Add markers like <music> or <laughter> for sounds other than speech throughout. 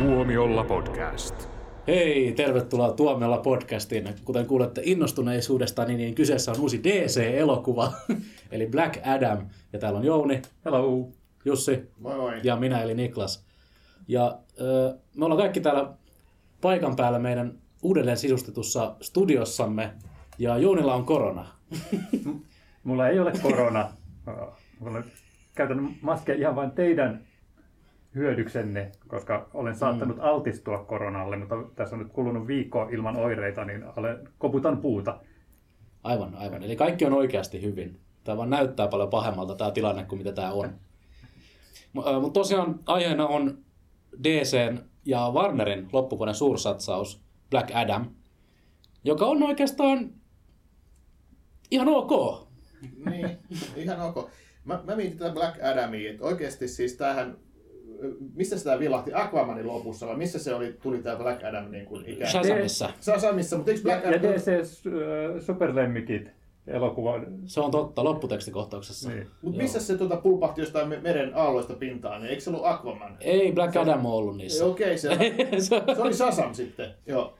Tuomiolla podcast. Hei, tervetuloa Tuomiolla podcastiin. Kuten kuulette innostuneisuudesta, niin kyseessä on uusi DC-elokuva, <laughs> eli Black Adam. Ja täällä on Jouni, Hello. Jussi Moi moi. ja minä eli Niklas. Ja me ollaan kaikki täällä paikan päällä meidän uudelleen sisustetussa studiossamme. Ja Jounilla on korona. Mulla ei ole korona. <laughs> Mulla käytän maskeja ihan vain teidän hyödyksenne, koska olen saattanut Mm. altistua koronalle, mutta tässä on nyt kulunut viikko ilman oireita, niin olen, koputan puuta. Aivan, aivan. Eli kaikki on oikeasti hyvin. Tämä vaan näyttää paljon pahemmalta tämä tilanne kuin mitä tämä on. <laughs> Mutta tosiaan aiheena on DCn ja Warnerin loppuvuoden suursatsaus Black Adam, joka on oikeastaan ihan ok. Niin, ihan ok. Mä, mä mietin tätä Black Adamia, että oikeasti siis tämähän, missä sitä vilahti Aquamanin lopussa, vai missä se oli, tuli tämä Black Adam niin kuin ikään kuin? Shazamissa. Sasamissa, mutta eikö Black Ja Adam... DC äh, Superlemmikit elokuva. Se on totta lopputekstikohtauksessa. Niin. Mutta missä se tuota, pulpahti jostain me- meren aalloista pintaan, niin eikö se ollut Aquaman? Ei Black Adam ole ollut niissä. Okei, <laughs> se, Se- se oli Sasam sitten, joo.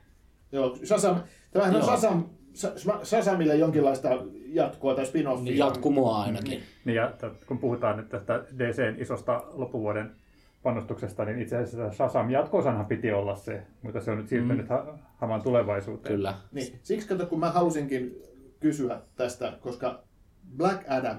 Joo, Sasam, tämähän on Joo. Sasam, Sa- Sasamille jonkinlaista jatkoa tai spin-offia. Niin Jatkumoa ainakin. Niin ja t- kun puhutaan nyt tästä DCn isosta loppuvuoden panostuksesta, niin itse asiassa Shazam jatkosanhan piti olla se, mutta se on nyt siirtynyt mm. ha- hamaan tulevaisuuteen. Kyllä. Niin, siksi kato, kun mä halusinkin kysyä tästä, koska Black Adam,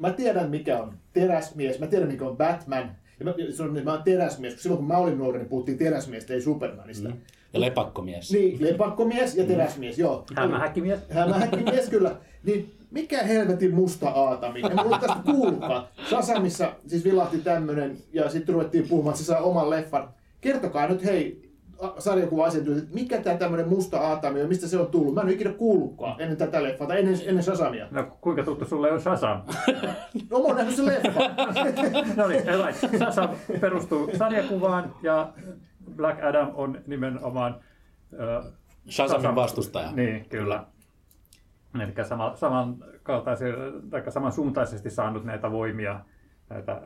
mä tiedän mikä on teräsmies, mä tiedän mikä on Batman, ja mä, se on, mä oon teräsmies, kun silloin kun mä olin nuori, niin puhuttiin teräsmiestä, ei Supermanista. Mm. Ja lepakkomies. Niin, lepakkomies ja teräsmies, joo. Hämähäkkimies. Hämähäkkimies kyllä. Niin mikä helvetin musta aatami? En mulla tästä kuullutkaan. Sasamissa siis vilahti tämmönen ja sitten ruvettiin puhumaan, että se saa oman leffan. Kertokaa nyt hei, a- sarjakuva-asiantuntijat, että mikä tämä tämmöinen musta aatami on, mistä se on tullut? Mä en ole ikinä kuullutkaan ennen tätä leffaa tai ennen, ennen Sasamia. No kuinka tuttu sulle on Shazam? No mä oon nähnyt se leffa. <laughs> no niin. Shazam perustuu sarjakuvaan ja Black Adam on nimenomaan äh, Shazamin vastustaja. Niin, kyllä. Eli sama, tai samansuuntaisesti saanut näitä voimia näitä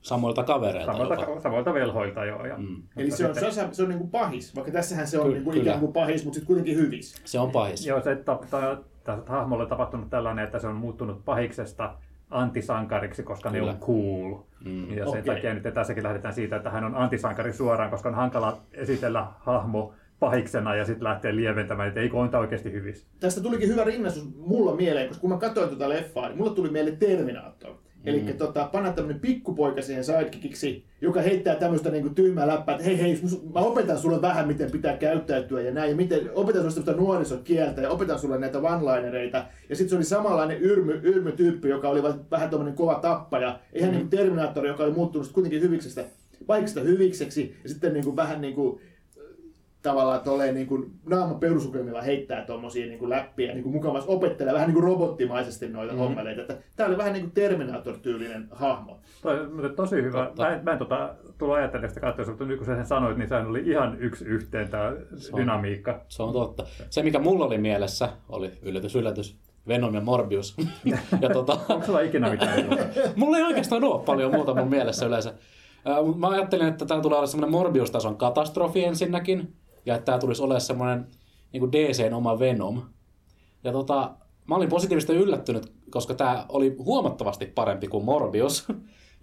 Samoilta kavereilta jopa. samoilta, samoilta velhoilta jo. Ja, mm. Eli se on, Sasam, se on niinku pahis, vaikka tässähän se on Ky- niinku kyllä. ikään kuin pahis, mutta sitten kuitenkin hyvis. Se on pahis. Joo, se, että ta- tässä hahmolle on tapahtunut tällainen, että se on muuttunut pahiksesta antisankariksi, koska Kyllä. ne on cool. Mm. Ja sen Okei. takia nyt tässäkin lähdetään siitä, että hän on antisankari suoraan, koska on hankala esitellä hahmo pahiksena ja sitten lähteä lieventämään, että eikö on tämä oikeasti hyvissä. tästä tulikin hyvä rinnastus mulla mieleen, koska kun mä katsoin tuota leffaa, niin mulla tuli mieleen Terminator. Eli mm. tota, panna tämmönen pikkupoika siihen sidekickiksi, joka heittää tämmöistä niinku tyhmää läppää, että hei hei, mä opetan sulle vähän, miten pitää käyttäytyä ja näin, ja miten, opetan sulle tämmöistä nuorisokieltä ja opetan sulle näitä one-linereita. Ja sitten se oli samanlainen yrmy, yrmy-tyyppi, joka oli vähän tämmöinen kova tappaja. Ihan mm. niin kuin Terminator, joka oli muuttunut kuitenkin hyviksestä, paikasta hyvikseksi, ja sitten niin kuin vähän niin kuin tavallaan tolleen niin kuin naama perusukemilla heittää tuommoisia niin kuin läppiä niin kuin mukavasti opettelee vähän niin kuin robottimaisesti noita mm. hommeleita. Että Tämä oli vähän niin kuin Terminator-tyylinen hahmo. Toi, mutta tosi hyvä. Totta. Mä en, mä en tota, tullut ajattelemaan sitä katsoa, mutta nyt kun sä sen sanoit, niin sehän oli ihan yksi yhteen tämä on. dynamiikka. Se on totta. Se, mikä mulla oli mielessä, oli yllätys, yllätys, Venom ja Morbius. <laughs> ja tota, Onko sulla ikinä mitään mulla ei oikeastaan ole paljon muuta mun mielessä yleensä. Mä ajattelin, että tämä tulee olla semmoinen Morbius-tason katastrofi ensinnäkin, ja että tämä tulisi olemaan semmoinen niin DCn oma Venom. Ja tota, mä olin positiivisesti yllättynyt, koska tämä oli huomattavasti parempi kuin Morbius. <laughs>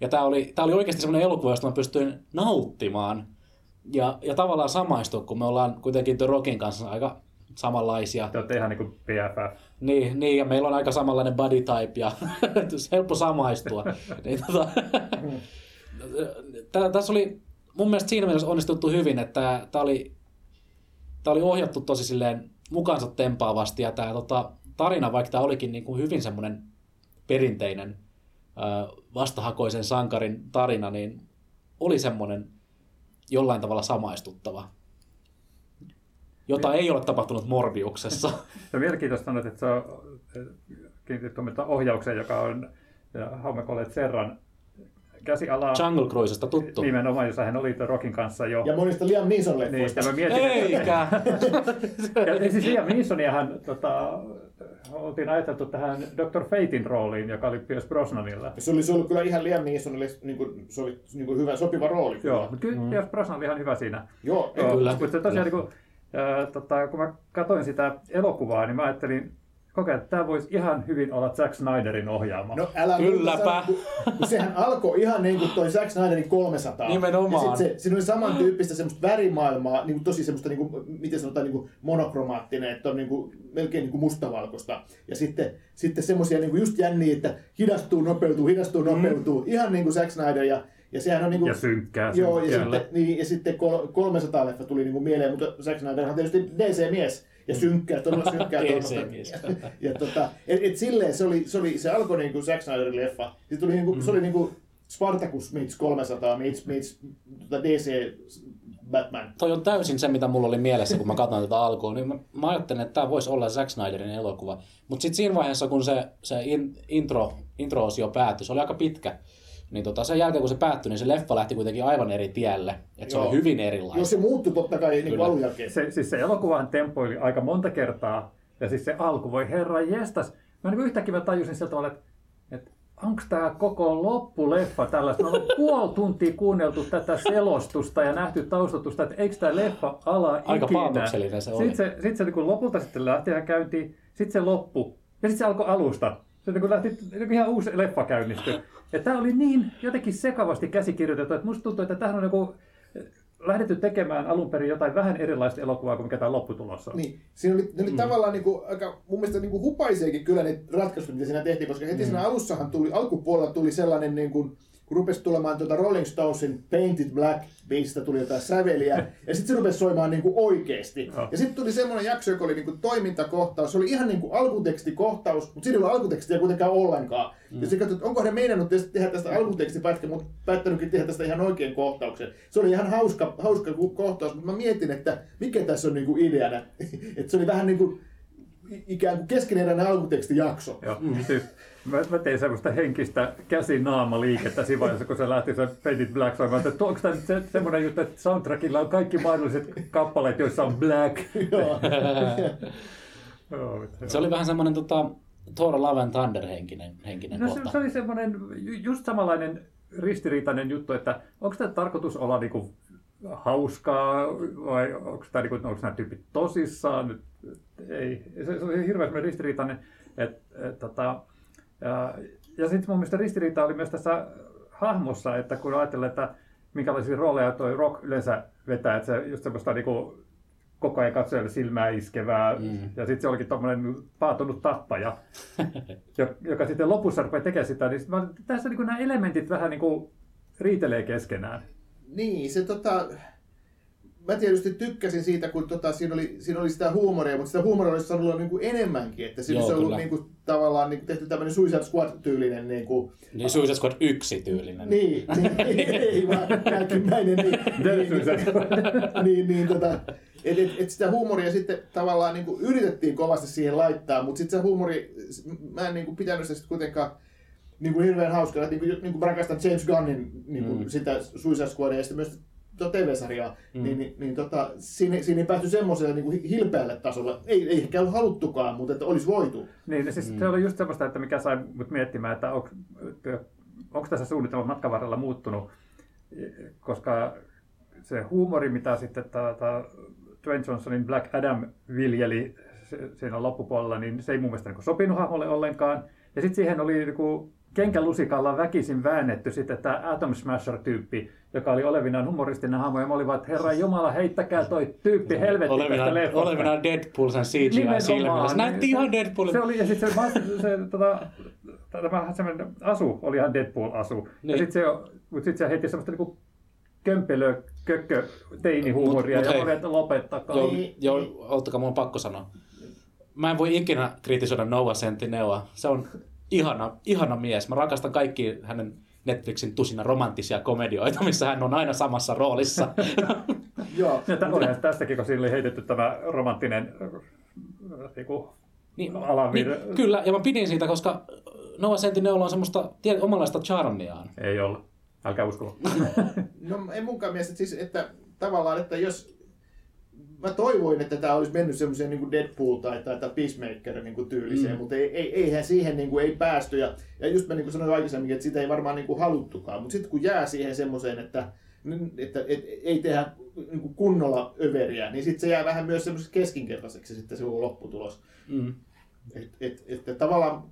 Ja tämä oli, tää oli oikeasti semmoinen elokuva, josta mä pystyin nauttimaan ja, ja tavallaan samaistua, kun me ollaan kuitenkin The Rockin kanssa aika samanlaisia. Te olette ihan niin kuin BFF. Niin, niin, ja meillä on aika samanlainen body type ja <laughs> helppo samaistua. <laughs> niin, tota, tässä oli mun mielestä siinä mielessä onnistuttu hyvin, että tämä oli, tää oli ohjattu tosi silleen mukaansa tempaavasti ja tämä tota, tarina, vaikka tämä olikin niin kuin hyvin semmoinen perinteinen vastahakoisen sankarin tarina, niin oli semmoinen jollain tavalla samaistuttava. Jota ei ole tapahtunut Morbiuksessa. <laughs> Ja mielenkiintoista on, että se on kiinnitetty ohjaukseen, joka on Haume Serran käsialaa Jungle Cruisesta tuttu. nimenomaan, jossa hän oli The Rockin kanssa jo. Ja monista Liam Neeson Niin, mä mietin, Eikä! ja siis Liam Neesoniahan tota, oltiin ajateltu tähän Dr. Fatein rooliin, joka oli Pierce Brosnanilla. Se olisi ollut kyllä ihan Liam Neesonille niin kuin, sovi, niin kuin hyvä, sopiva rooli. kyllä. Joo, mutta kyllä mm. Pierce Brosnan oli ihan hyvä siinä. Joo, Joo, Kyllä. Mutta se tosiaan, niin kuin, äh, tota, kun mä katsoin sitä elokuvaa, niin mä ajattelin ajan, että tämä voisi ihan hyvin olla Zack Snyderin ohjaama. No älä Kylläpä. muuta sano, kun, kun sehän alkoi ihan niin kuin toi Zack Snyderin 300. Nimenomaan. Ja sit se, siinä oli samantyyppistä semmoista värimaailmaa, niin kuin tosi semmoista, niin kuin, miten sanotaan, niin kuin monokromaattinen, että on niin kuin, melkein niin kuin mustavalkoista. Ja sitten, sitten semmoisia niin kuin just jänniä, että hidastuu, nopeutuu, hidastuu, nopeutuu. Ihan niin kuin Zack Snyder. Ja, ja sehän on niin kuin, Ja synkkää. Joo, ja synkkää. sitten, niin, ja sitten kol- 300 leffa tuli niinku mieleen, mutta Zack Snyder on tietysti DC-mies ja synkkää, todella synkkää <laughs> tuommoista. <laughs> Ja, tota, et, et silleen se, oli, se, oli, se alkoi niinku Zack Snyderin leffa. Se, tuli niinku, se oli niinku Spartacus meets 300 meets, meets tota DC Batman. Toi on täysin se, mitä mulla oli mielessä, kun mä katsoin tätä alkuun. Niin mä, mä ajattelin, että tämä voisi olla Zack Snyderin elokuva. Mutta sitten siinä vaiheessa, kun se, se in, intro, intro-osio päättyi, se oli aika pitkä. Niin tota, sen jälkeen, kun se päättyi, niin se leffa lähti kuitenkin aivan eri tielle. Että se Joo. oli hyvin erilainen. se muuttui totta kai niin alun jälkeen. se, siis se elokuvahan tempoili aika monta kertaa. Ja siis se alku, voi herra jestas. Mä niin yhtäkkiä mä tajusin sillä tavalla, että, että onko tämä koko loppuleffa tällaista? Me ollaan <laughs> puoli tuntia kuunneltu tätä selostusta ja nähty taustatusta, että eikö tämä leffa ala Aika ikinä. paatoksellinen se oli. Sitten se, sit se niin kun lopulta sitten lähti ihan käyntiin, sitten se loppu ja sitten se alkoi alusta. Se niin kun lähti niin ihan uusi leffa käynnistyi. Ja tämä oli niin jotenkin sekavasti käsikirjoitettu, että musta tuntuu, että tähän on joku lähdetty tekemään alun perin jotain vähän erilaista elokuvaa kuin mikä tämä lopputulos on. Niin, siinä oli, ne oli mm. tavallaan niinku, aika, mun mielestä niinku hupaiseekin kyllä ne ratkaisut, mitä siinä tehtiin, koska heti mm. siinä alussahan tuli, alkupuolella tuli sellainen, niin kuin, kun rupesi tulemaan tuota Rolling Stonesin Painted Black biisistä tuli jotain säveliä, ja sitten se rupesi soimaan niin kuin oikeasti. Joo. Ja sitten tuli semmoinen jakso, joka oli niin kuin toimintakohtaus, se oli ihan niin kuin alkutekstikohtaus, mutta siinä ei ollut alkutekstiä kuitenkaan ollenkaan. Mm. Ja katsoi, että onko he meinannut tehdä tästä alkutekstipätkä, mutta päättänytkin tehdä tästä ihan oikein kohtauksen. Se oli ihan hauska, hauska kohtaus, mutta mä mietin, että mikä tässä on niin kuin ideana. <laughs> että se oli vähän niin kuin i- ikään kuin keskeneräinen alkutekstijakso. Joo, siis <laughs> mä, mä tein semmoista henkistä käsi-naama-liikettä siinä vaiheessa, kun se lähti se Painted Black soimaan, että onko tämä nyt se, semmoinen juttu, että soundtrackilla on kaikki mahdolliset kappaleet, joissa on black. <laughs> Se oli vähän semmoinen tota, Thor Love and Thunder henkinen, henkinen No se, kohta. se oli semmoinen ju- just samanlainen ristiriitainen juttu, että onko tämä tarkoitus olla niinku hauskaa vai onko tämä niinku, onko nämä tyypit tosissaan? Nyt, ei. Se, se oli hirveän ristiriitainen. Et, et, tota, ja ja sitten mun mielestä ristiriita oli myös tässä hahmossa, että kun ajatellaan, että minkälaisia rooleja toi rock yleensä vetää, että se just semmoista niinku koko ajan katsojalle silmää iskevää, mm. ja sitten se olikin tommonen paatunut tappaja, jo- joka sitten lopussa rupeaa tekemään sitä, niin sit mä, tässä niin nämä elementit vähän niin kuin riitelee keskenään. Niin, se tota... Mä tietysti tykkäsin siitä, kun tota, siinä, oli, siinä oli sitä huumoria, mutta sitä huumoria olisi saanut olla niin kuin enemmänkin. Että siinä Joo, olisi ollut niin kuin, tavallaan niin kuin tehty tämmöinen Suicide Squad-tyylinen niin kuin, Niin Suicide Squad yksi tyylinen. Niin, <laughs> niin ei vaan jälkimmäinen. Niin, niin, niin, <laughs> niin, niin tota, et, et, et sitä huumoria sitten tavallaan niin kuin yritettiin kovasti siihen laittaa, mutta sitten se huumori, mä en niin kuin pitänyt sitä sitten kuitenkaan niin kuin hirveän hauskana. Niin kuin, niin kuin mä rakastan James Gunnin niin kuin Mm. sitä Suicide Squadia ja sitten myös TV-sarjaa, mm. niin, niin, niin tota, siinä, siinä ei päästy semmoiselle niin kuin hilpeälle tasolle. Ei, ei ehkä ollut haluttukaan, mutta että olisi voitu. Niin, siis mm. se oli just semmoista, että mikä sai mut miettimään, että onko, onko tässä suunnitelma matkan varrella muuttunut, koska se huumori, mitä sitten tämä Dwayne Johnsonin Black Adam viljeli se- siinä loppupuolella, niin se ei mun mielestä niin sopinut hahmolle ollenkaan. Ja sitten siihen oli niin kenkälusikalla väkisin väännetty sitten tämä Atom Smasher-tyyppi, joka oli olevinaan humoristinen hahmo, ja mä olin vaan, että herra Jumala, heittäkää toi tyyppi helvettiin tästä Olevina, leffasta. olevina Deadpool sen CGI-silmillä. Se näytti ihan Deadpoolin. Se oli, ja sitten se, mas- se tota, tämä semmoinen asu oli ihan Deadpool-asu. Niin. Ja sitten se, mutta sitten se heitti semmoista niinku kömpelöä, kökkö, teinihuumoria, Mut- mut ja että lopettakaa. Joo, joo, ottakaa, mun on pakko sanoa. Mä en voi ikinä kritisoida Noah Centineoa. Se on ihana, ihana mies. Mä rakastan kaikki hänen Netflixin tusina romanttisia komedioita, missä hän on aina samassa roolissa. <laughs> Joo. Ja tästäkin, kun sille oli heitetty tämä romanttinen äh, niinku, niin, niin, kyllä, ja mä pidin siitä, koska Noah Centineolla on semmoista tie- omanlaista charmiaan. Ei ollut. Älkää usko. No ei munkaan mielestä siis, että tavallaan, että jos mä toivoin, että tämä olisi mennyt semmoiseen niin Deadpool tai, tai, tai Peacemaker niin kuin tyyliseen, mm. mutta ei, ei, eihän siihen niin kuin, ei päästy. Ja, ja just mä niin kuin sanoin aikaisemmin, että sitä ei varmaan niin kuin haluttukaan. Mutta sitten kun jää siihen semmoiseen, että, että, että ei tehdä niin kuin kunnolla överiä, niin sitten se jää vähän myös semmoiseksi keskinkertaiseksi sitten se lopputulos. Mm. Et, et, että tavallaan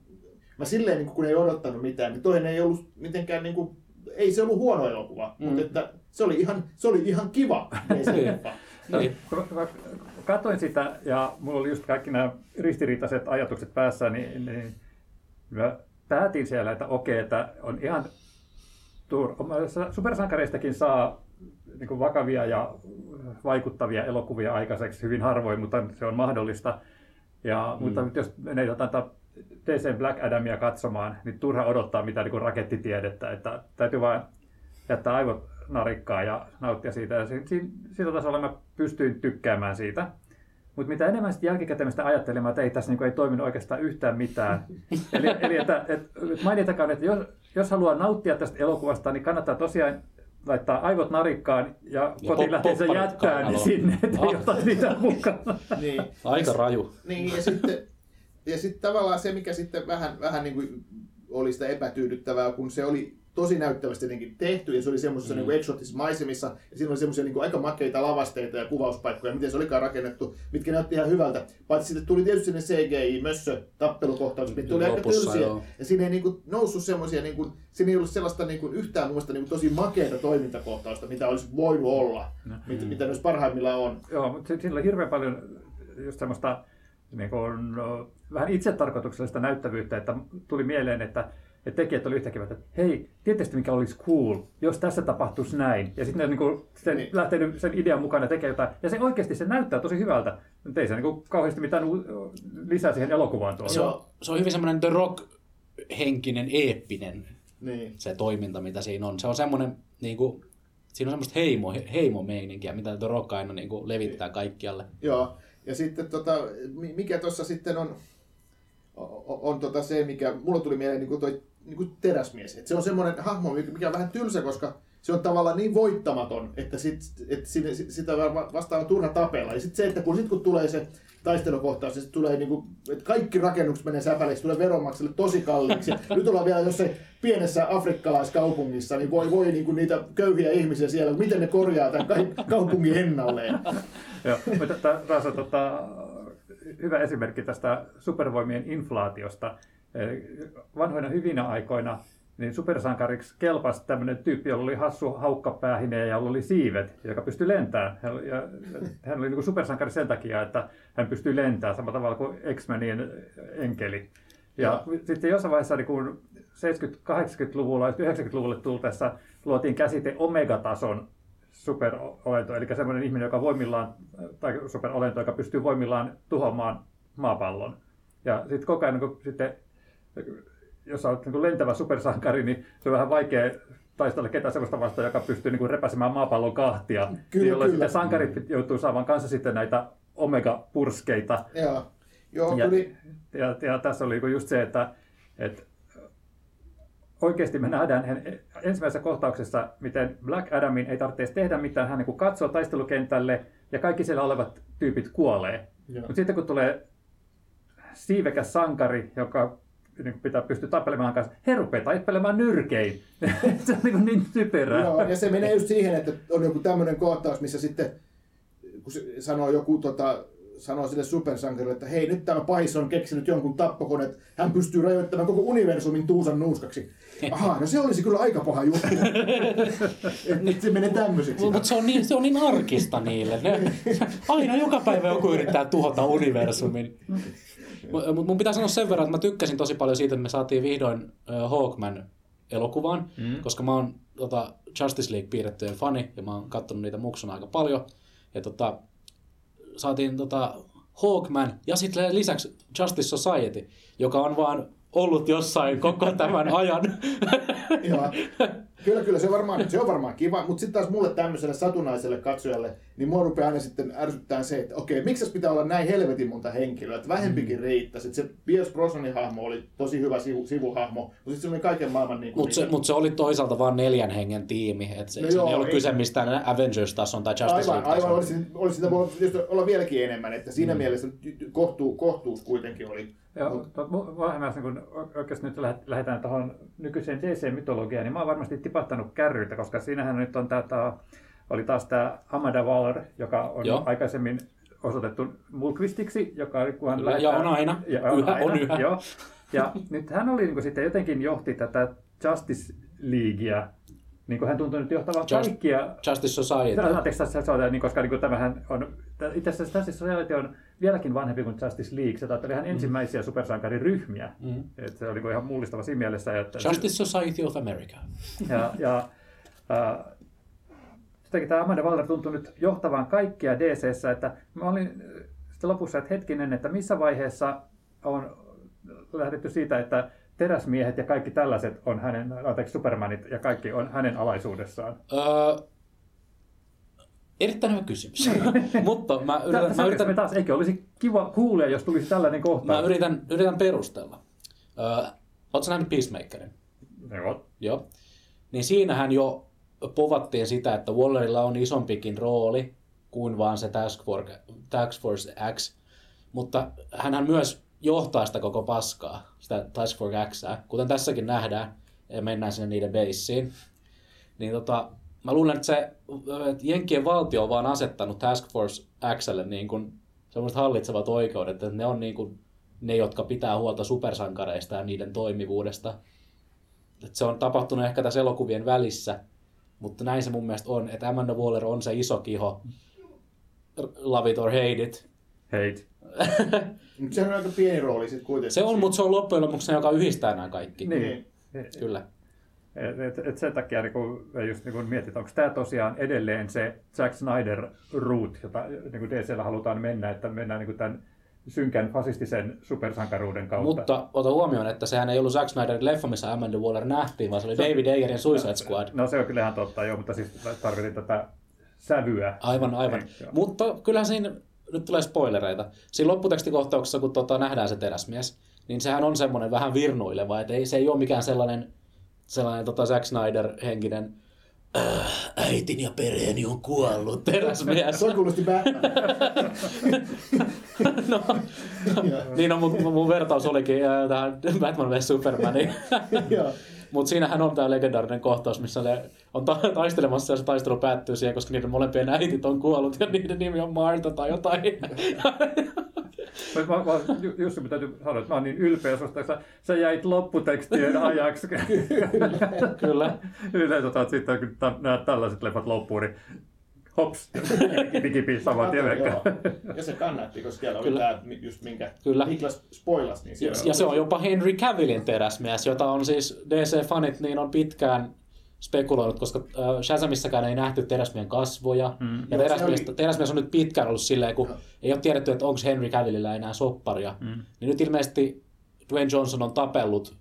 mä silleen, niin kun ei odottanut mitään, niin toinen ei ollut mitenkään, niin kuin, ei se ollut huono elokuva, mm. mutta että se oli ihan, se oli ihan kiva. <laughs> Niin. Kun mä katsoin sitä ja mulla oli just kaikki nämä ristiriitaiset ajatukset päässä, niin, niin mä päätin siellä, että okei, että on ihan tur... supersankareistakin saa niin kuin vakavia ja vaikuttavia elokuvia aikaiseksi hyvin harvoin, mutta se on mahdollista. Ja, mm. Mutta nyt jos menee jotain DC Black Adamia katsomaan, niin turha odottaa mitään niin rakettitiedettä, että täytyy vain jättää aivot narikkaa ja nauttia siitä. Ja sillä tasolla mä pystyin tykkäämään siitä. Mutta mitä enemmän sitten jälkikäteen sitä ajattelemaan, että ei tässä niin kuin, ei toiminut oikeastaan yhtään mitään. <laughs> eli, eli että, et, mainitakaan, että jos, jos haluaa nauttia tästä elokuvasta, niin kannattaa tosiaan laittaa aivot narikkaan ja, ja kotiin lähtee sen jättää niin sinne, että ei ota niitä mukaan. <laughs> niin. Aika raju. Niin, ja sitten, ja sitten tavallaan se, mikä sitten vähän, vähän niin kuin oli sitä epätyydyttävää, kun se oli tosi näyttävästi jotenkin tehty ja se oli semmoisessa mm. niin maisemissa ja siinä oli semmoisia niin aika makeita lavasteita ja kuvauspaikkoja, miten se olikaan rakennettu, mitkä näytti ihan hyvältä. Paitsi sitten tuli tietysti ne CGI-mössö tappelukohtaukset, mitkä oli aika tylsiä. Ja siinä ei niin kuin, noussut semmoisia, niin kuin, siinä ei ollut sellaista niin kuin, yhtään muista niin kuin, tosi makeita toimintakohtausta, mitä olisi voinut olla, no. mitä, mitä myös parhaimmillaan on. Joo, mutta siinä oli hirveän paljon just semmoista niin kuin, no, vähän itsetarkoituksellista näyttävyyttä, että tuli mieleen, että ja tekijät oli yhtäkkiä, että hei, tietysti mikä olisi cool, jos tässä tapahtuisi näin. Ja sitten ne niin kuin, sen, niin. lähtenyt sen idean mukana tekemään jotain. Ja se oikeasti se näyttää tosi hyvältä. Mutta ei se niin kuin, kauheasti mitään lisää siihen elokuvaan tuolla. Se on, se on hyvin semmoinen The Rock-henkinen, eeppinen niin. se toiminta, mitä siinä on. Se on semmoinen, niin kuin, siinä on semmoista heimo, heimomeininkiä, mitä The Rock aina niin kuin, levittää kaikkialle. Joo, ja sitten tota, mikä tuossa sitten on, on, on tota se, mikä mulla tuli mieleen niin kuin toi niin kuin teräsmies. Et se on semmoinen hahmo, mikä on vähän tylsä, koska se on tavallaan niin voittamaton, että, sit, että sinne, sitä vastaan on turha tapella. Ja sitten se, että kun, sit, kun tulee se taistelukohtaus, niin tulee niin kuin, että kaikki rakennukset menee säpäleiksi, tulee veronmaksajille tosi kalliiksi. Nyt ollaan vielä jossain pienessä afrikkalaiskaupungissa, niin voi, voi niin kuin niitä köyhiä ihmisiä siellä, miten ne korjaa tämän kaupungin ennalleen. <laughs> Joo, mutta taas on tota, hyvä esimerkki tästä supervoimien inflaatiosta vanhoina hyvinä aikoina niin supersankariksi kelpasi tämmöinen tyyppi, jolla oli hassu haukkapäähine ja jolla oli siivet, joka pystyi lentämään. Ja hän oli niin kuin supersankari sen takia, että hän pystyi lentämään samalla tavalla kuin X-Menien enkeli. Ja, ja. sitten jossain vaiheessa niin 70-80-luvulla, 90-luvulle tultaessa luotiin käsite omegatason superolento, eli semmoinen ihminen, joka voimillaan, tai superolento, joka pystyy voimillaan tuhoamaan maapallon. Ja sitten koko ajan niin sitten jos olet niin lentävä supersankari, niin se on vähän vaikea taistella ketään sellaista vastaan, joka pystyy niin kuin repäsemään maapallon kahtia. Kyllä, jolloin kyllä. sitten sankarit joutuu saamaan kanssa sitten näitä omega-purskeita. Joo. Joo, ja, ja, ja, tässä oli just se, että, että oikeasti me nähdään ensimmäisessä kohtauksessa, miten Black Adamin ei tarvitse tehdä mitään. Hän niin katsoo taistelukentälle ja kaikki siellä olevat tyypit kuolee. Mutta sitten kun tulee siivekäs sankari, joka niin pitää pystyä tappelemaan kanssa. He rupeaa tappelemaan nyrkein. <laughs> se on niin, niin typerää. Joo, ja se menee just siihen, että on joku tämmöinen kohtaus, missä sitten kun se sanoo joku tota, sanoo sille supersankarille, että hei, nyt tämä pahis on keksinyt jonkun tappokone, että hän pystyy rajoittamaan koko universumin tuusan nuuskaksi. Aha, no se olisi kyllä aika paha juttu. nyt se menee tämmöiseksi. Mutta se, on niin, se on niin arkista niille. Ne, aina joka päivä joku yrittää tuhota universumin. Mutta mun pitää sanoa sen verran, että mä tykkäsin tosi paljon siitä, että me saatiin vihdoin uh, Hawkman elokuvan, mm. koska mä oon tota, Justice League piirrettyjen fani ja mä oon katsonut niitä muksuna aika paljon. Ja tota, saatiin tota, Hawkman ja sitten lisäksi Justice Society, joka on vaan ollut jossain koko tämän ajan. <laughs> Kyllä, kyllä, se on varmaan, se on varmaan kiva, mutta sitten taas mulle tämmöiselle satunnaiselle katsojalle, niin mua rupeaa aina sitten ärsyttää se, että okei, miksi tässä pitää olla näin helvetin monta henkilöä, että vähempikin Mm. riittäisi. Että se Pierce Brosnanin hahmo oli tosi hyvä sivu, sivuhahmo, mutta sitten se oli kaiken maailman niin Mutta se, mut se oli toisaalta vain neljän hengen tiimi. Et se, No siinä joo, ei ollut ei- kyse mistään Avengers-tason tai Justice Aivan, aivan League-tason. olisi, olisi sitä voinut olla vieläkin enemmän, että siinä mm. mielessä kohtuu, kohtuus kuitenkin oli. Ja vähemmän kun oikeasti nyt lähdetään tuohon nykyiseen DC-mytologiaan, niin mä oon varmasti tipahtanut kärryitä, koska siinähän nyt on tätä, oli taas tämä Amanda Waller, joka on Joo. Aikaisemmin osoitettu Mulquistiksi, joka oli kun hän Kyllä, ja on aina. Ja Yhä, on yhä. Joo. Ja nyt hän oli niin kuin sitten jotenkin johti tätä Justice Leaguea, niin kuin hän tuntui nyt johtavan Just- kaikkia Justice Society. Anteeksi, se on, niin koska niin kuin tämähän on, itse asiassa Justice Society on vieläkin vanhempi kuin Justice League. Se taitaa ihan ensimmäisiä supersankariryhmiä. Mm. Et se oli niin ihan mullistava siinä mielessä. Että, Justice Society of America. ja, ja äh, jotenkin tämä Amanda Waller tuntui nyt johtavan kaikkia DCssä, että mä olin sitten lopussa, että hetkinen, että missä vaiheessa on lähdetty siitä, että teräsmiehet ja kaikki tällaiset on hänen, anteeksi, Supermanit ja kaikki on hänen alaisuudessaan. Öö, erittäin hyvä kysymys. <laughs> Mutta mä yritän, Tästä mä me yritän, taas, eikö olisi kiva kuulia, jos tulisi tällainen mä kohtaus. yritän, yritän perustella. Öö, Oletko nähnyt Peacemakerin? Joo. Joo. Niin siinähän jo povattiin sitä, että Wallerilla on isompikin rooli kuin vaan se Task Force, Task Force X. Mutta hänhän myös johtaa sitä koko paskaa, sitä Task Force X, kuten tässäkin nähdään, ja mennään sinne niiden beissiin. Niin tota, mä luulen, että se että Jenkkien valtio on vaan asettanut Task Force Xlle niin kuin semmoiset hallitsevat oikeudet, että ne on niin kuin ne, jotka pitää huolta supersankareista ja niiden toimivuudesta. Et se on tapahtunut ehkä tässä elokuvien välissä, mutta näin se mun mielestä on, että Amanda Waller on se iso kiho. Love it or hate it. Hate. <laughs> Mutta sehän on aika pieni rooli sitten kuitenkin. Se on, mutta se on loppujen lopuksi se, joka yhdistää nämä kaikki. Niin. Kyllä. Et, et, et sen takia niin kun, just niin kun mietit, onko tämä tosiaan edelleen se Zack Snyder route, jota niin kuin DCllä halutaan mennä, että mennään niin kuin tämän synkän fasistisen supersankaruuden kautta. Mutta ota huomioon, että sehän ei ollut Zack Snyderin leffa, missä Amanda Waller nähtiin, vaan se oli David Ayerin Suicide Squad. No se on kyllä ihan totta, joo, mutta siis tarvitin tätä sävyä. Aivan, aivan. Mutta kyllähän siinä, nyt tulee spoilereita. Siinä lopputekstikohtauksessa, kun tota, nähdään se teräsmies, niin sehän on semmoinen vähän virnuileva, että ei, se ei ole mikään sellainen, sellainen tota Zack Snyder-henkinen "Äh, äitini ja perheeni on kuollut <laughs> teräsmies. Se on kuulosti Batman. <laughs> no, niin on, mun, mun vertaus olikin äh, tähän Batman vs Supermaniin. <laughs> Mutta siinähän on tämä legendaarinen kohtaus, missä ne on ta- taistelemassa ja se taistelu päättyy siihen, koska niiden molempien äitit on kuollut ja niiden nimi on Marta tai jotain. Mä, mä, Ju- Jussi, mä täytyy sanoa, että mä oon niin ylpeä susta, että sä, sä jäit lopputekstien ajaksi. Kyllä. Yleensä sitten, kun näet tällaiset leffat loppuun, niin hops, digipi saman tien. Ja se kannatti, koska siellä oli Kyllä. tämä just minkä Kyllä. Niklas spoilas, niin siellä Ja se on jopa Henry Cavillin teräsmies, jota on siis DC-fanit niin on pitkään spekuloinut, koska äh, Shazamissäkään ei nähty teräsmien kasvoja. Mm. Ja teräsmies, oli- teräsmies on nyt pitkään ollut silleen, kun ei ole tiedetty, että onko Henry Cavillillä enää sopparia. Mm. Niin nyt ilmeisesti Dwayne Johnson on tapellut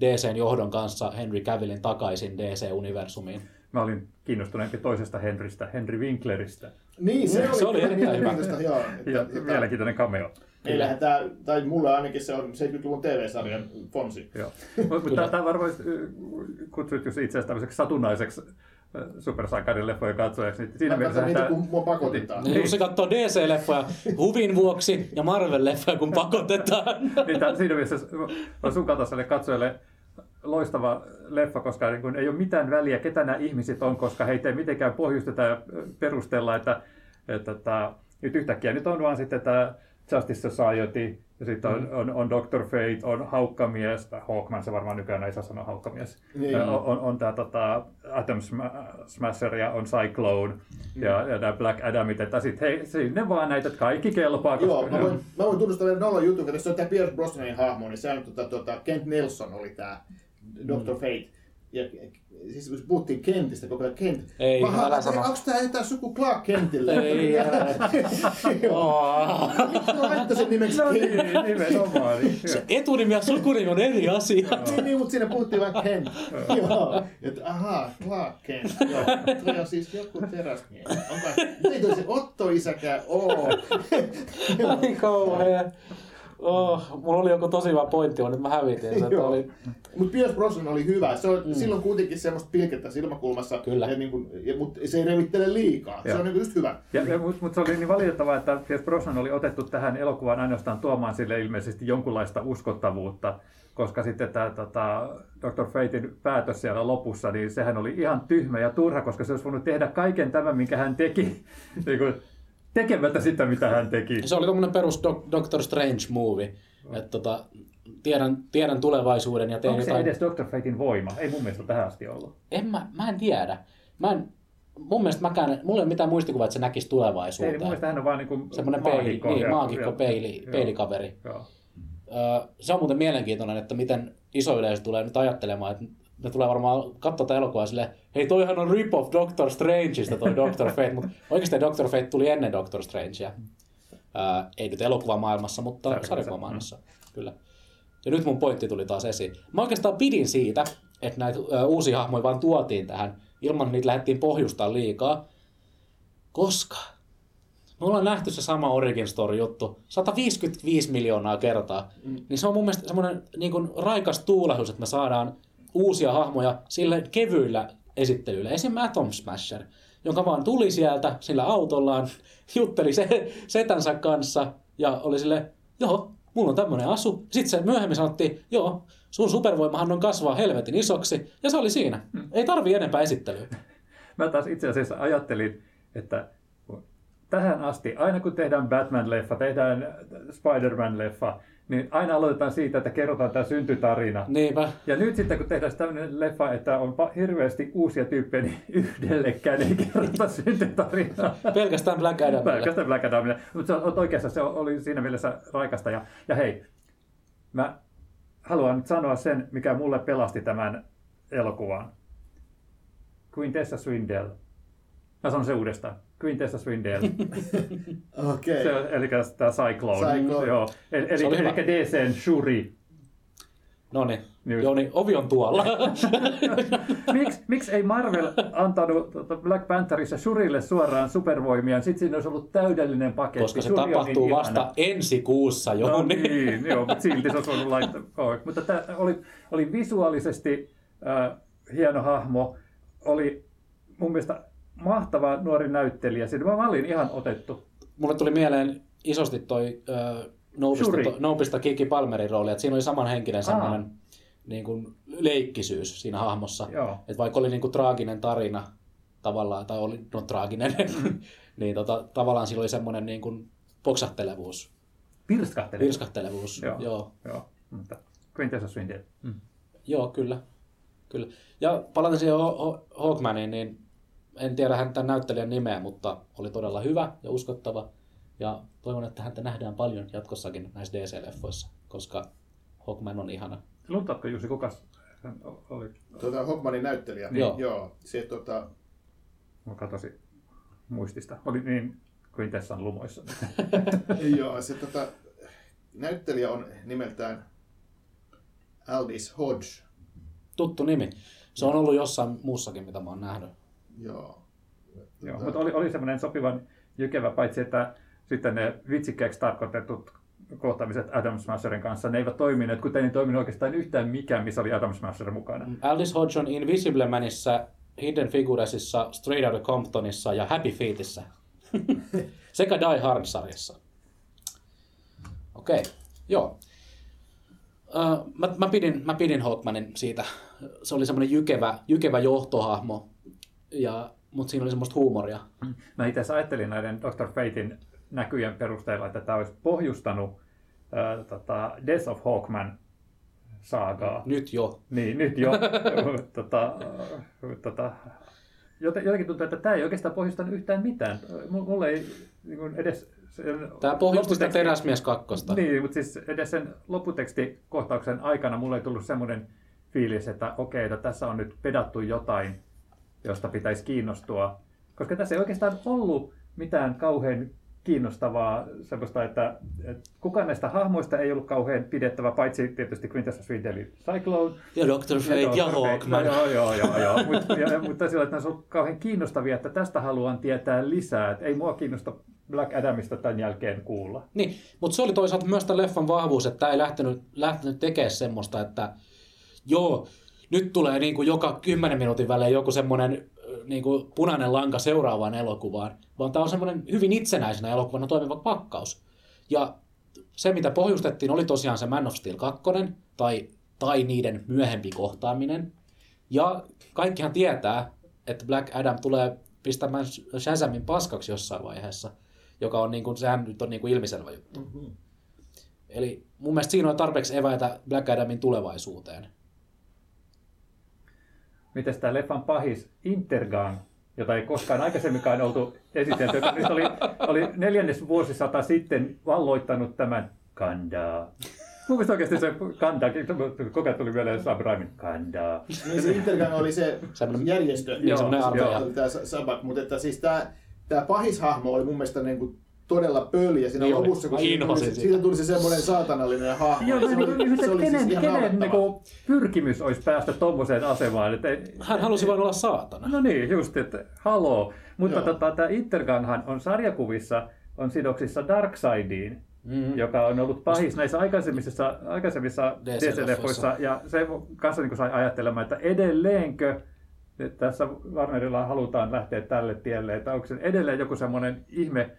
DCn johdon kanssa Henry Cavillin takaisin DC-universumiin. Mä olin kiinnostuneempi toisesta Henrystä, Henry Winkleristä. Niin, se, Mm, oli, se oli kyllä erittäin hyvä. Joo, että, Ja tota, mielenkiintoinen cameo. meillähän tämä, tai mulle ainakin se on 70-luvun TV-sarjan Fonsi. Joo. Mutta tämä varmaan kutsuit just itseäsi tämmöiseksi satunnaiseksi äh, supersankarin leffojen katsojaksi. Niin siinä Mä mielessä niitä, tämä, kun mua pakotetaan. Niin. Jussi katsoo DC-leffoja huvin vuoksi ja Marvel-leffoja, kun pakotetaan. niin tää, siinä mielessä on sun kaltaiselle katsojalle loistava leffa, koska niin kun ei ole mitään väliä, ketä nämä ihmiset on, koska heitä ei mitenkään pohjusteta ja perustella, että, että, että nyt yhtäkkiä nyt on vaan sitten tämä Justice Society, ja sitten on, on, on Dr. Fate, on Haukkamies, tai Hawkman se varmaan nykyään ei saa sanoa Haukkamies, Niin. On, on, on tämä tota, Atom Sma- Smasher ja on Cyclone ja, ja nämä Black Adamit, että sitten hei, sinne vaan näitä, että kaikki kelpaa. Joo, koska- mä voin, mä voin tunnustaa vielä nolla jutun, kun tässä on tämä Pierce Brosnanin hahmo, niin se on tota, tota, Kent Nelson oli tämä Dr. Fate. ja siis puhuttiin Kentistä koko ajan, Kent. Ei, Mä, älä sano. Onko tämä jotain suku Clark Kentille? Ei, älä. <laughs> Miksi mä laittoi sen nimeksi No Kent? niin, nimenomaan. Niin. Se etunimi ja sukunimi on eri asia. Niin, niin, mutta siinä puhuttiin vaan Kent. Joo. Että ahaa, Clark Kent. Joo. Toi on siis joku teräsmies. Onko, ei toi se Otto isäkään oo. Ai kauhea. Oh, mulla oli joku tosi hyvä pointti, mutta nyt mä hävitin sen. Oli... Mutta Pierce Brosnan oli hyvä. Se on mm. silloin kuitenkin semmoista pilkettä silmäkulmassa. Kyllä. Ja niin kuin, ja, mutta se ei revittele liikaa. Se Joo. on niin just hyvä. Ja, ja, mutta mut se oli niin valitettavaa, että Pierce Brosnan oli otettu tähän elokuvaan ainoastaan tuomaan sille ilmeisesti jonkunlaista uskottavuutta, koska sitten tämä tota, Dr. Fatein päätös siellä lopussa, niin sehän oli ihan tyhmä ja turha, koska se olisi voinut tehdä kaiken tämän, minkä hän teki, <laughs> niin kuin, tekemättä sitä, mitä hän teki. Se oli tommonen perus Doc- Doctor Strange movie. Että tota, tiedän, tiedän tulevaisuuden ja teen Onko se jotain... edes Dr. Fatein voima? Ei mun mielestä tähän asti ollut. En mä, mä en tiedä. Mä en, mun mielestä mäkään, mulla ei ole mitään muistikuvaa, että se näkisi Ei, tulevaisuuteen. niin mun mielestä hän on vaan niin kuin Semmoinen peili, niin, ja- maagikko, peili, joo, peilikaveri. Joo. Öö, se on muuten mielenkiintoinen, että miten iso yleisö tulee nyt ajattelemaan, että ne tulee varmaan katsoa tätä elokuvaa silleen, hei toihan on rip-off Doctor Strangeista toi Doctor Fate, mutta oikeasti Doctor Fate tuli ennen Doctor Strangea. Öö, ei nyt elokuvamaailmassa, mutta sarjakuvamaailmassa, kyllä. Ja nyt mun pointti tuli taas esiin. Mä oikeastaan pidin siitä, että näitä ö, uusia hahmoja vaan tuotiin tähän, ilman niitä lähdettiin pohjustaa liikaa, koska me ollaan nähty se sama Origin Story juttu 155 miljoonaa kertaa. Mm. Niin se on mun mielestä semmoinen niin kuin raikas tuulahdus, että me saadaan uusia hahmoja sille kevyillä esittelyillä. Esim. Atom Smasher, jonka vaan tuli sieltä sillä autollaan, jutteli se, setänsä kanssa ja oli sille, joo, mulla on tämmöinen asu. Sitten se myöhemmin sanottiin, joo, sun supervoimahan on kasvaa helvetin isoksi. Ja se oli siinä. Ei tarvi enempää esittelyä. <laughs> Mä taas itse asiassa ajattelin, että tähän asti, aina kun tehdään Batman-leffa, tehdään Spider-Man-leffa, niin aina aloitetaan siitä, että kerrotaan tämä syntytarina. Niinpä. Ja nyt sitten kun tehdään tämmöinen leffa, että on hirveästi uusia tyyppejä, niin <laughs> yhdellekään ei kerrota syntytarinaa. Pelkästään Black Adamille. Pelkästään Black Adamille. Mutta oikeassa, se oli siinä mielessä raikasta. Ja, ja hei, mä haluan nyt sanoa sen, mikä mulle pelasti tämän elokuvan. Quintessa Swindell. Mä sanon se uudestaan. Quintessa Swindell. <laughs> Okei. se, on- eli tämä Cyclone. Cyclone. Joo. Eli, eli, hyvä. eli DCn Shuri. No niin. Joo, niin ovi on tuolla. <laughs> Miksi miks ei Marvel antanut tota Black Pantherissa Shurille suoraan supervoimia? Sitten siinä olisi ollut täydellinen paketti. Koska se Shuri tapahtuu niin vasta ihana. ensi kuussa jo. No niin. niin, joo, mutta silti se olisi voinut laittaa. <laughs> Oh, mutta tämä oli, oli visuaalisesti äh, hieno hahmo. Oli mun mielestä mahtava nuori näyttelijä. Siinä mä olin ihan otettu. Mulle tuli mieleen isosti toi äh, to, Noopista Kiki Palmerin rooli, että siinä oli samanhenkinen Aa. semmoinen niin kuin leikkisyys siinä hahmossa. Joo. Et vaikka oli niin kuin traaginen tarina tavallaan, tai oli no, traaginen, Mm. <laughs> niin tota, tavallaan sillä oli semmoinen niin kuin poksahtelevuus, Pirskahteli. virskahtelevuus. Joo. Joo. Joo. Mutta Quintessa Swindell. Joo, kyllä. kyllä. Ja palaten siihen Hawkmaniin, niin en tiedä häntä näyttelijän nimeä, mutta oli todella hyvä ja uskottava. Ja toivon, että häntä nähdään paljon jatkossakin näissä DC-leffoissa, koska Hawkman on ihana. Luultatko Jussi, kukas hän oli? Tuota, Hockmanin näyttelijä. Joo. Joo. Se tota, Mä katosin muistista. Oli niin Quintessan lumoissa. <laughs> joo, se tota, näyttelijä on nimeltään Aldis Hodge. Tuttu nimi. Se on ollut jossain muussakin, mitä mä oon nähnyt. Joo. Joo, mutta oli, oli semmoinen sopivan jykevä, paitsi että sitten ne vitsikkääksi tarkoitetut kohtaamiset Adam Smasherin kanssa, ne eivät toimineet, kuten ei toiminut oikeastaan yhtään mikään, missä oli Adam Smasher mukana. Aldis Hodge on Invisible Manissa, Hidden Figuresissa, Straight Outta Comptonissa ja Happy Feetissä. <laughs> Sekä Die Hard-sarjassa. Okei, joo. Uh, mä, mä, pidin, mä pidin Hawkmanin siitä. Se oli semmoinen jykevä, jykevä johtohahmo, ja, mutta siinä oli semmoista huumoria. Mä itse asiassa ajattelin näiden Dr. Fatein näkyjen perusteella, että tämä olisi pohjustanut ää, tota, Death of Hawkman saagaa. Nyt jo. Niin, nyt jo. <laughs> tota, äh, tota, joten, jotenkin tuntuu, että tämä ei oikeastaan pohjustanut yhtään mitään. Mulle ei niin kuin edes... Sen Tämä pohjusti sitä Teräsmies kakkosta. Niin, mutta siis edes sen lopputekstikohtauksen aikana mulle ei tullut semmoinen fiilis, että okei, että tässä on nyt pedattu jotain, josta pitäisi kiinnostua. Koska tässä ei oikeastaan ollut mitään kauhean kiinnostavaa semmoista, että, että kukaan näistä hahmoista ei ollut kauhean pidettävä, paitsi tietysti Quintessence Sweet eli Cyclone. Ja Dr. Fate ja. Fate. Hawkman. No, joo, joo, joo, joo. Mut, ja, mutta sillä, että ne on kauhean kiinnostavia, että tästä haluan tietää lisää. Että ei mua kiinnosta Black Adamista tämän jälkeen kuulla. Niin, mutta se oli toisaalta myös tämän leffan vahvuus, että tämä ei lähtenyt, lähtenyt tekemään semmoista, että joo, nyt tulee niin kuin joka kymmenen minuutin välein joku semmoinen niin kuin punainen lanka seuraavaan elokuvaan, vaan tämä on semmoinen hyvin itsenäisenä elokuvana toimiva pakkaus. Ja se, mitä pohjustettiin, oli tosiaan se Man of Steel 2, tai, tai niiden myöhempi kohtaaminen. Ja kaikkihan tietää, että Black Adam tulee pistämään Shazamin paskaksi jossain vaiheessa, joka on niin kuin, sehän nyt on niin kuin ilmiselvä juttu. Mhm. Eli mun mielestä siinä on tarpeeksi eväitä Black Adamin tulevaisuuteen. Miten tämä leffan pahis Intergang, jota ei koskaan aikaisemminkaan oltu esitelty, joka nyt oli, oli neljännes vuosisata sitten valloittanut tämän Kandaa. Mun mielestä oikeasti se Kanda, koko ajan tuli vielä Sam Raimin Kandaa. Niin se Intergang oli se Semmoinen- järjestö. Niin, semmoinen joo, joo. Tämä Sabak, mutta että siis tämä, tämä pahishahmo oli mun mielestä niin kuin todella pöljä siinä Niin oli. lopussa, kun siitä tuli, sitä. siitä tuli se semmoinen saatanallinen hahmo. Joo, se, oli, niin, se oli kenen, siis ihan kenen niinku, pyrkimys olisi päästä tommoseen asemaan. Että Hän halusi vain olla saatana. No niin, just, että haloo. Mutta Joo. tota, tämä Interganghan on sarjakuvissa on sidoksissa Darkseidiin, Mm. joka on ollut pahis näissä aikaisemmissa, aikaisemmissa. DC-leffoissa. Ja se kanssa niin sai ajattelemaan, että edelleenkö että tässä Warnerilla halutaan lähteä tälle tielle, että onko se edelleen joku semmoinen ihme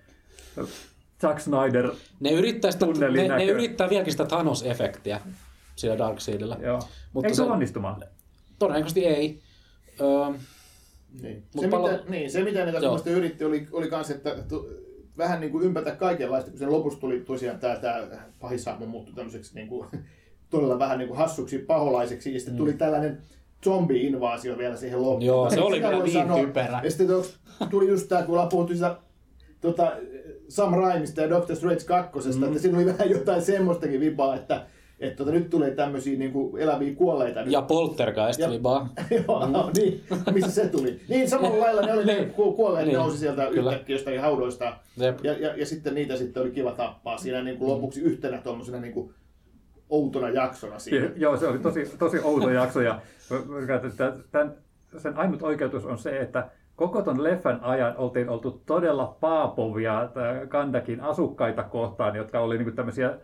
Zack Snyder, Ne yrittää, sitä, Tunnelin ne, ne yrittää vieläkin sitä Thanos-efektiä sillä Darkseidillä. joo. Mutta Eikö se- se onnistumaan? Todennäköisesti ei. Öö, Niin. Mut Se, pala- mitä, niin, se mitä ne mielestä yritti oli, oli kans, että tu, vähän niin kuin ympätä kaikenlaista, kun sen lopussa tuli tosiaan tämä, tämä pahishahmo muuttui tämmöiseksi niin kuin, <laughs> todella vähän niin kuin hassuksi paholaiseksi, ja sitten tuli tällainen zombi-invaasio vielä siihen loppuun. Mm. Joo, se oli voi niin typerä. Ja sitten tuli just tämä, kun ollaan puhuttu sitä tota, Sam Raimista ja Doctor Strange 2, mm. että siinä oli <laughs> vähän jotain semmoistakin vipaa, että että tota, nyt tulee tämmöisiä niin kuin eläviä kuolleita. nyt. ja Poltergeist Ja- oli vaan. <laughs> Joo, <laughs> niin. Missä se tuli? Niin, samalla lailla ne oli ne Niin. ku- kuolleet, Niin, nousi sieltä kyllä. yhtäkkiä jostakin haudoista. Jep. Ja, ja, ja sitten niitä sitten oli kiva tappaa siinä niin kuin lopuksi yhtenä tuommoisena niin kuin outona jaksona siinä. Ja, joo, se oli tosi, tosi outo jakso ja tämän, sen ainut oikeutus on se, että koko ton leffan ajan oltiin oltu todella paapovia tää Kandakin asukkaita kohtaan, jotka oli niinku tämmöisiä,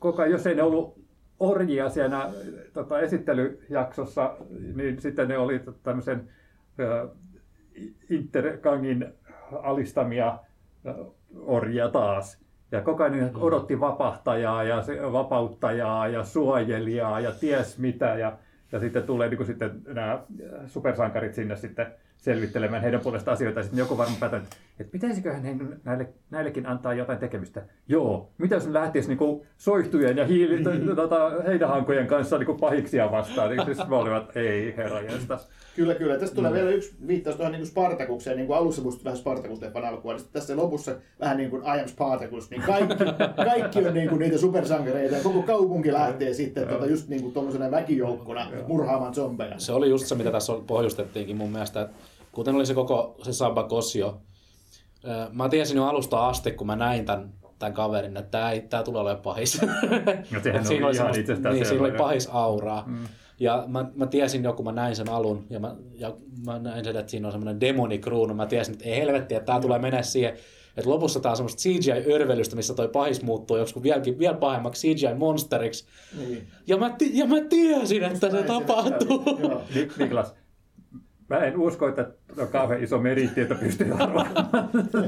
koko ajan, jos ei ne ollut orjia siinä tota, esittelyjaksossa, niin sitten ne oli tämmöisen ö, Intergangin alistamia orjia taas. Ja koko ajan ne odotti vapahtajaa ja vapauttajaa ja suojelijaa ja ties mitä. Ja, ja sitten tulee niin kuin sitten nämä supersankarit sinne sitten selvittelemään heidän puolesta asioita. Ja sitten joku varmaan päätää, että, että pitäisiköhän näille, näillekin antaa jotain tekemistä. Joo, mitä jos ne lähtisi niin kuin soihtujen ja hiili, t- tota, heinähankojen kanssa niin kuin pahiksia vastaan. Niin siis me olivat, ei herra. Kyllä, kyllä. Tästä tulee vielä yksi viittaus tuohon niin Spartakukseen, niin kuin alussa muistui vähän Spartakus-leffan alkua, niin tässä lopussa vähän niin kuin I am Spartacus, niin kaikki, <laughs> kaikki on niin kuin niitä supersankareita ja koko kaupunki lähtee sitten tota, just niin kuin tuommoisena väkijoukkona murhaamaan zombeja. Se oli just se, mitä tässä pohjustettiinkin mun mielestä. että Kuten oli se koko se Samba Kosio. Mä tiesin jo alusta asti, kun mä näin tämän, tämän kaverin, että tämä, ei, tämä tulee olemaan pahis. No sehän siinä oli ihan itsestään Niin, siinä oli pahis auraa. Mm. Ja mä, mä, tiesin jo, kun mä näin sen alun, ja mä, ja mä näin sen, että siinä on semmoinen demonikruunu. Mä tiesin, että ei helvetti, että tämä tulee mennä siihen. Että lopussa tää on semmoista CGI-örvelystä, missä toi pahis muuttuu joskus vieläkin, vielä pahemmaksi CGI-monsteriksi. Niin. Ja mä, ti- ja mä tiesin, että se tapahtuu. <laughs> Joo. Niklas, mä en usko, että on kauhean iso meriitti, että pystyy arvaamaan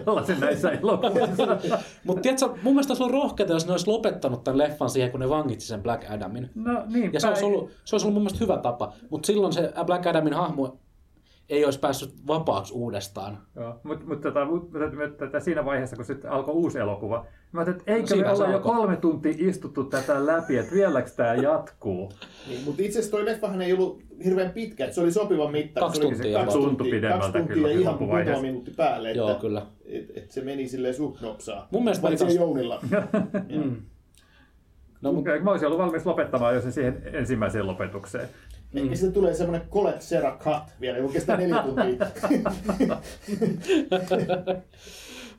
tällaisen näissä elokuvissa. Mutta tiedätkö, mun mielestä se on rohkeata, jos ne olisi lopettanut tämän leffan siihen, kun ne vangitsi sen Black Adamin. No niin, Ja se olisi ollut, se olisi ollut mun mielestä hyvä tapa. Mutta silloin se Black Adamin hahmo ei olisi päässyt vapaaksi uudestaan. Mutta mut, tota, mut, mut, tätä siinä vaiheessa, kun sitten alkoi uusi elokuva, mä ajattelin, että eikö No me se olla jo kolme tuntia istuttu tätä läpi, että vieläkö tämä jatkuu? Niin, mutta itse asiassa toi leffahan ei ollut hirveän pitkä, että se oli sopivan mitta. Kaksi se oli tuntia kaksi about. Tuntui pidemmältä kaksi tuntia kyllä ihan muutama minuutti päälle. Että, Joo, kyllä. Et, et se meni silleen suht nopsaa. Mun mielestä Paitsi oli kans- Jounilla. <laughs> Mm. No, mut, Mä olisin ollut valmis lopettamaan jo se siihen ensimmäiseen lopetukseen. Ehkä sitten tulee semmoinen Colette Serra cut vielä, joka kestää neljä tuntia.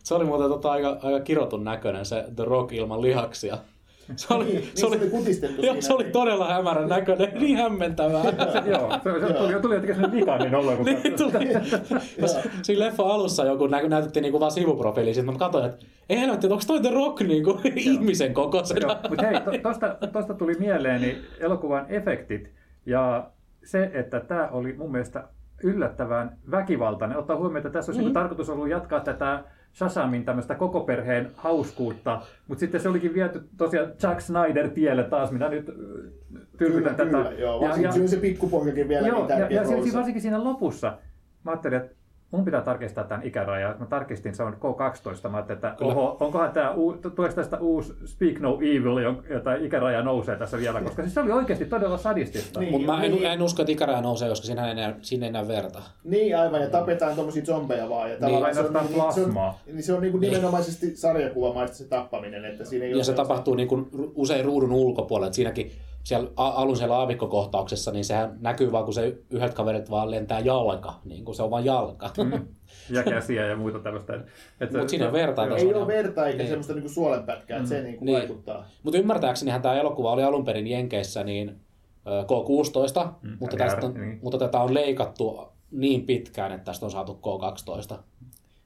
se oli muuten tota aika, aika kirotun näköinen se The Rock ilman lihaksia. Se oli, Niin, niin se oli kutistettu joo, se oli todella hämärän näköinen, niin hämmentävää. Joo, se, se tuli, tuli jotenkin sellainen vikainen olo, kun niin tuli. Siinä leffa alussa joku nä- näytettiin niinku vaan sivuprofiili, sitten mä katsoin, että ei helvetti, onko toi The Rock niinku ihmisen kokoisena. Joo, mutta hei, to, tosta, tosta tuli mieleeni elokuvan efektit ja se, että tämä oli mun mielestä yllättävän väkivaltainen. Ottaa huomioon, että tässä olisi mm. tarkoitus ollut jatkaa tätä Shazamin tämmöistä koko perheen hauskuutta, mutta sitten se olikin viety tosiaan Jack Snyder tielle taas, minä nyt äh, Kyllä, tyrkytän tätä. kyllä, joo. Varsinkin siinä on se pikkupoikakin vielä Joo, niin ja, ja siinä, roolissa. varsinkin siinä lopussa, mä ajattelin, että mun pitää tarkistaa tämän ikärajan. Mä tarkistin, se on K12. Mä ajattelin, että oho, onkohan tämä, tuleeko tästä uusi Speak No Evil, jota ikäraja nousee tässä vielä, koska siis se oli oikeasti todella sadistista. Niin. Mutta mä en, Niin. en usko, että ikäraja nousee, koska siinä ei enää, siinä ei enää verta. Niin aivan, ja tapetaan tommosia zombeja vaan. Ja on, Ainoastaan niin, se on, plasmaa. niin se on niin kuin nimenomaisesti sarjakuvamaista se tappaminen, että siinä ei Ja se tapahtuu niin kuin usein ruudun ulkopuolella. että siinäkin siellä alun siellä aavikkokohtauksessa, niin sehän näkyy vaan, kun se yhdet kaverit vaan lentää jalka. Niin kuin se on vaan jalka. Mm. Ja käsiä ja muuta tällaista. Että Mut siinä on verta. Ei ole verta eikä Niin. semmoista niin kuin suolenpätkää, että se niin kuin Niin. vaikuttaa. Mutta ymmärtääksenihän tämä elokuva oli alun perin Jenkeissä niin ö, K16, Mm, mutta, RR, tästä on, niin. mutta tätä on leikattu niin pitkään, että tästä on saatu K12.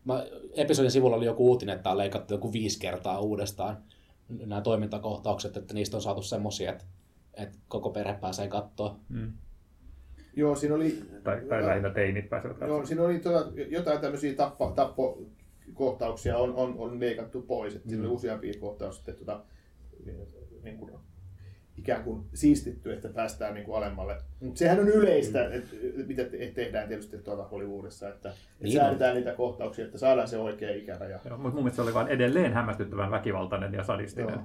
Mä, episodin sivulla oli joku uutinen, että tämä on leikattu joku viisi kertaa uudestaan nämä toimintakohtaukset, että niistä on saatu semmoisia, että, että koko perhe pääsee katsoa. Mm. Joo, siinä oli, Tai, tai lähinnä teinit pääsevät joo, siinä oli tota, jotain tämmöisiä tappo, tappokohtauksia on, on, on leikattu pois. Että Siinä oli useampia kohtauksia että tota, niin kuin, ikään kuin siistitty, että päästään niin kuin alemmalle. Mutta sehän on yleistä, että mitä te- tehdään tietysti tuolla Hollywoodissa, että, että Niin säädetään niitä kohtauksia, että saadaan se oikea ikäraja. Joo, mutta mun mielestä se oli vaan edelleen hämmästyttävän väkivaltainen ja sadistinen. Joo.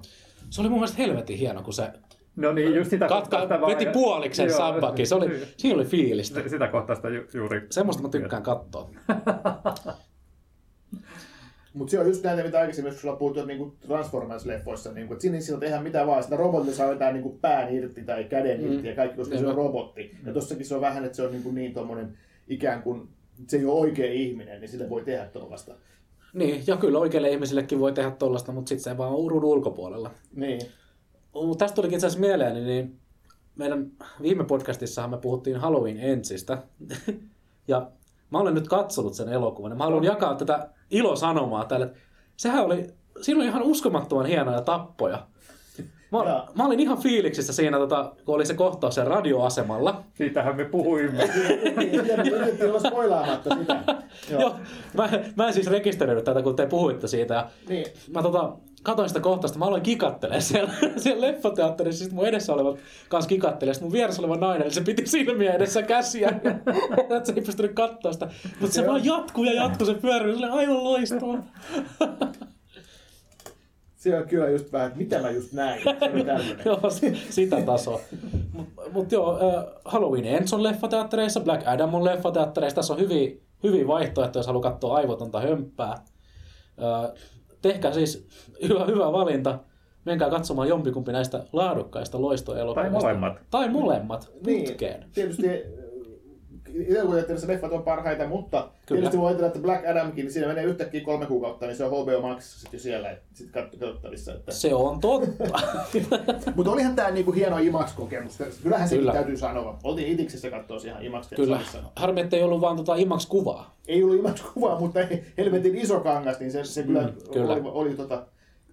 Se oli mun mielestä helvetin hieno, kun se No niin, just sitä katka, kohtaa vaan- veti puoliksen Joo, sabbakin. Se oli, niin. siinä oli fiilistä. Se- Sitä kohtaa ju, juuri. Semmoista mä tykkään katsoa. <laughs> Mutta se on just näitä, mitä aikaisemmin joskus ollaan puhuttu niin Transformers-leffoissa, niin kuin, että sinne ei silloin tehdä mitään vaan, sitä robotilla saa vetää niin kuin pään irti tai käden Mm. irti ja kaikki, koska se on robotti. Ja tossakin se on vähän, että se on niin, kuin niin tommonen ikään kuin, se ei ole oikea ihminen, niin sille voi tehdä tuollaista. Niin, ja kyllä oikeille ihmisillekin voi tehdä tollasta, mutta sitten se vaan on urun ulkopuolella. Niin. Mutta tästä tulikin itse asiassa mieleen, niin meidän viime podcastissahan me puhuttiin Halloween Ensistä. <laughs> ja mä olen nyt katsonut sen elokuvan ja mä haluan jakaa tätä ilosanomaa tälle. Sehän oli, siinä oli ihan uskomattoman hienoja tappoja. Mä, Jaa. mä olin ihan fiiliksissä siinä, tota, kun oli se kohtaus sen radioasemalla. Siitähän me puhuimme. Yritettiin olla spoilaamatta sitä. Joo. Joo, mä, mä en siis rekisteröinyt tätä, kun te puhuitte siitä. Ja Niin. mä tota, katoin sitä kohtausta, mä aloin kikattelemaan siellä, <laughs> siellä leffateatterissa, sitten mun edessä olevat kanssa kikattelee, sitten mun vieressä oleva nainen, se piti silmiä edessä käsiä, <laughs> että se ei pystynyt katsoa sitä, mutta se vaan jatkuu ja jatkuu, se pyörii, se oli aivan loistava. <laughs> Se on kyllä just vähän, että mitä mä just näin. Se joo, si- sitä tasoa. Mutta mut joo, Halloween Ends on leffateattereissa, Black Adam on leffateattereissa, tässä on hyviä, hyviä vaihtoehtoja, jos haluaa katsoa aivotonta hömppää. Tehkää siis hyvä, hyvä valinta. Menkää katsomaan jompikumpi näistä laadukkaista loistoelokuvista. Tai molemmat. Tai molemmat, putkeen. Niin, tietysti elokuvateatterissa leffat on parhaita, mutta Kyllä. tietysti voi ajatella, että Black Adamkin, niin siinä menee yhtäkkiä kolme kuukautta, niin se on HBO Max sitten jo siellä sit kat- katsottavissa. Että. Se on totta. <laughs> Mutta olihan tämä niinku hieno IMAX-kokemus. Kyllähän sekin Kyllä. täytyy sanoa. Oltiin Itiksessä katsoa ihan IMAX Kyllä. salissa. Harmi, ettei ollut vaan tota IMAX-kuvaa. Ei ollut IMAX-kuvaa, mutta ei- helvetin iso kangas, niin se, se kyllä, Mm, kyllä. oli, oli tota,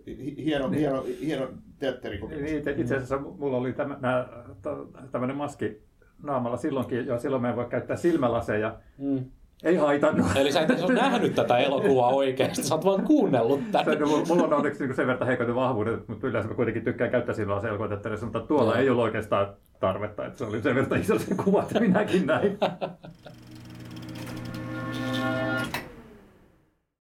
hi- hieno, hieno, hieno teatterikokemus. Niin, Itse, itse asiassa mulla oli tämmöinen maski naamalla silloinkin, ja silloin mä en voi käyttää silmälaseja. Mm. Ei haitannut. Eli sä et edes ole nähnyt tätä elokuvaa oikeasti, sä oot vaan kuunnellut tätä. Se, no, mulla- mulla on onneksi niin sen verran heikot vahvuudet, mutta yleensä mä kuitenkin tykkään käyttää silloin selkoitettavissa, mutta tuolla ei ollut oikeastaan tarvetta, että se oli sen verran iso se kuva, että minäkin näin. <laughs>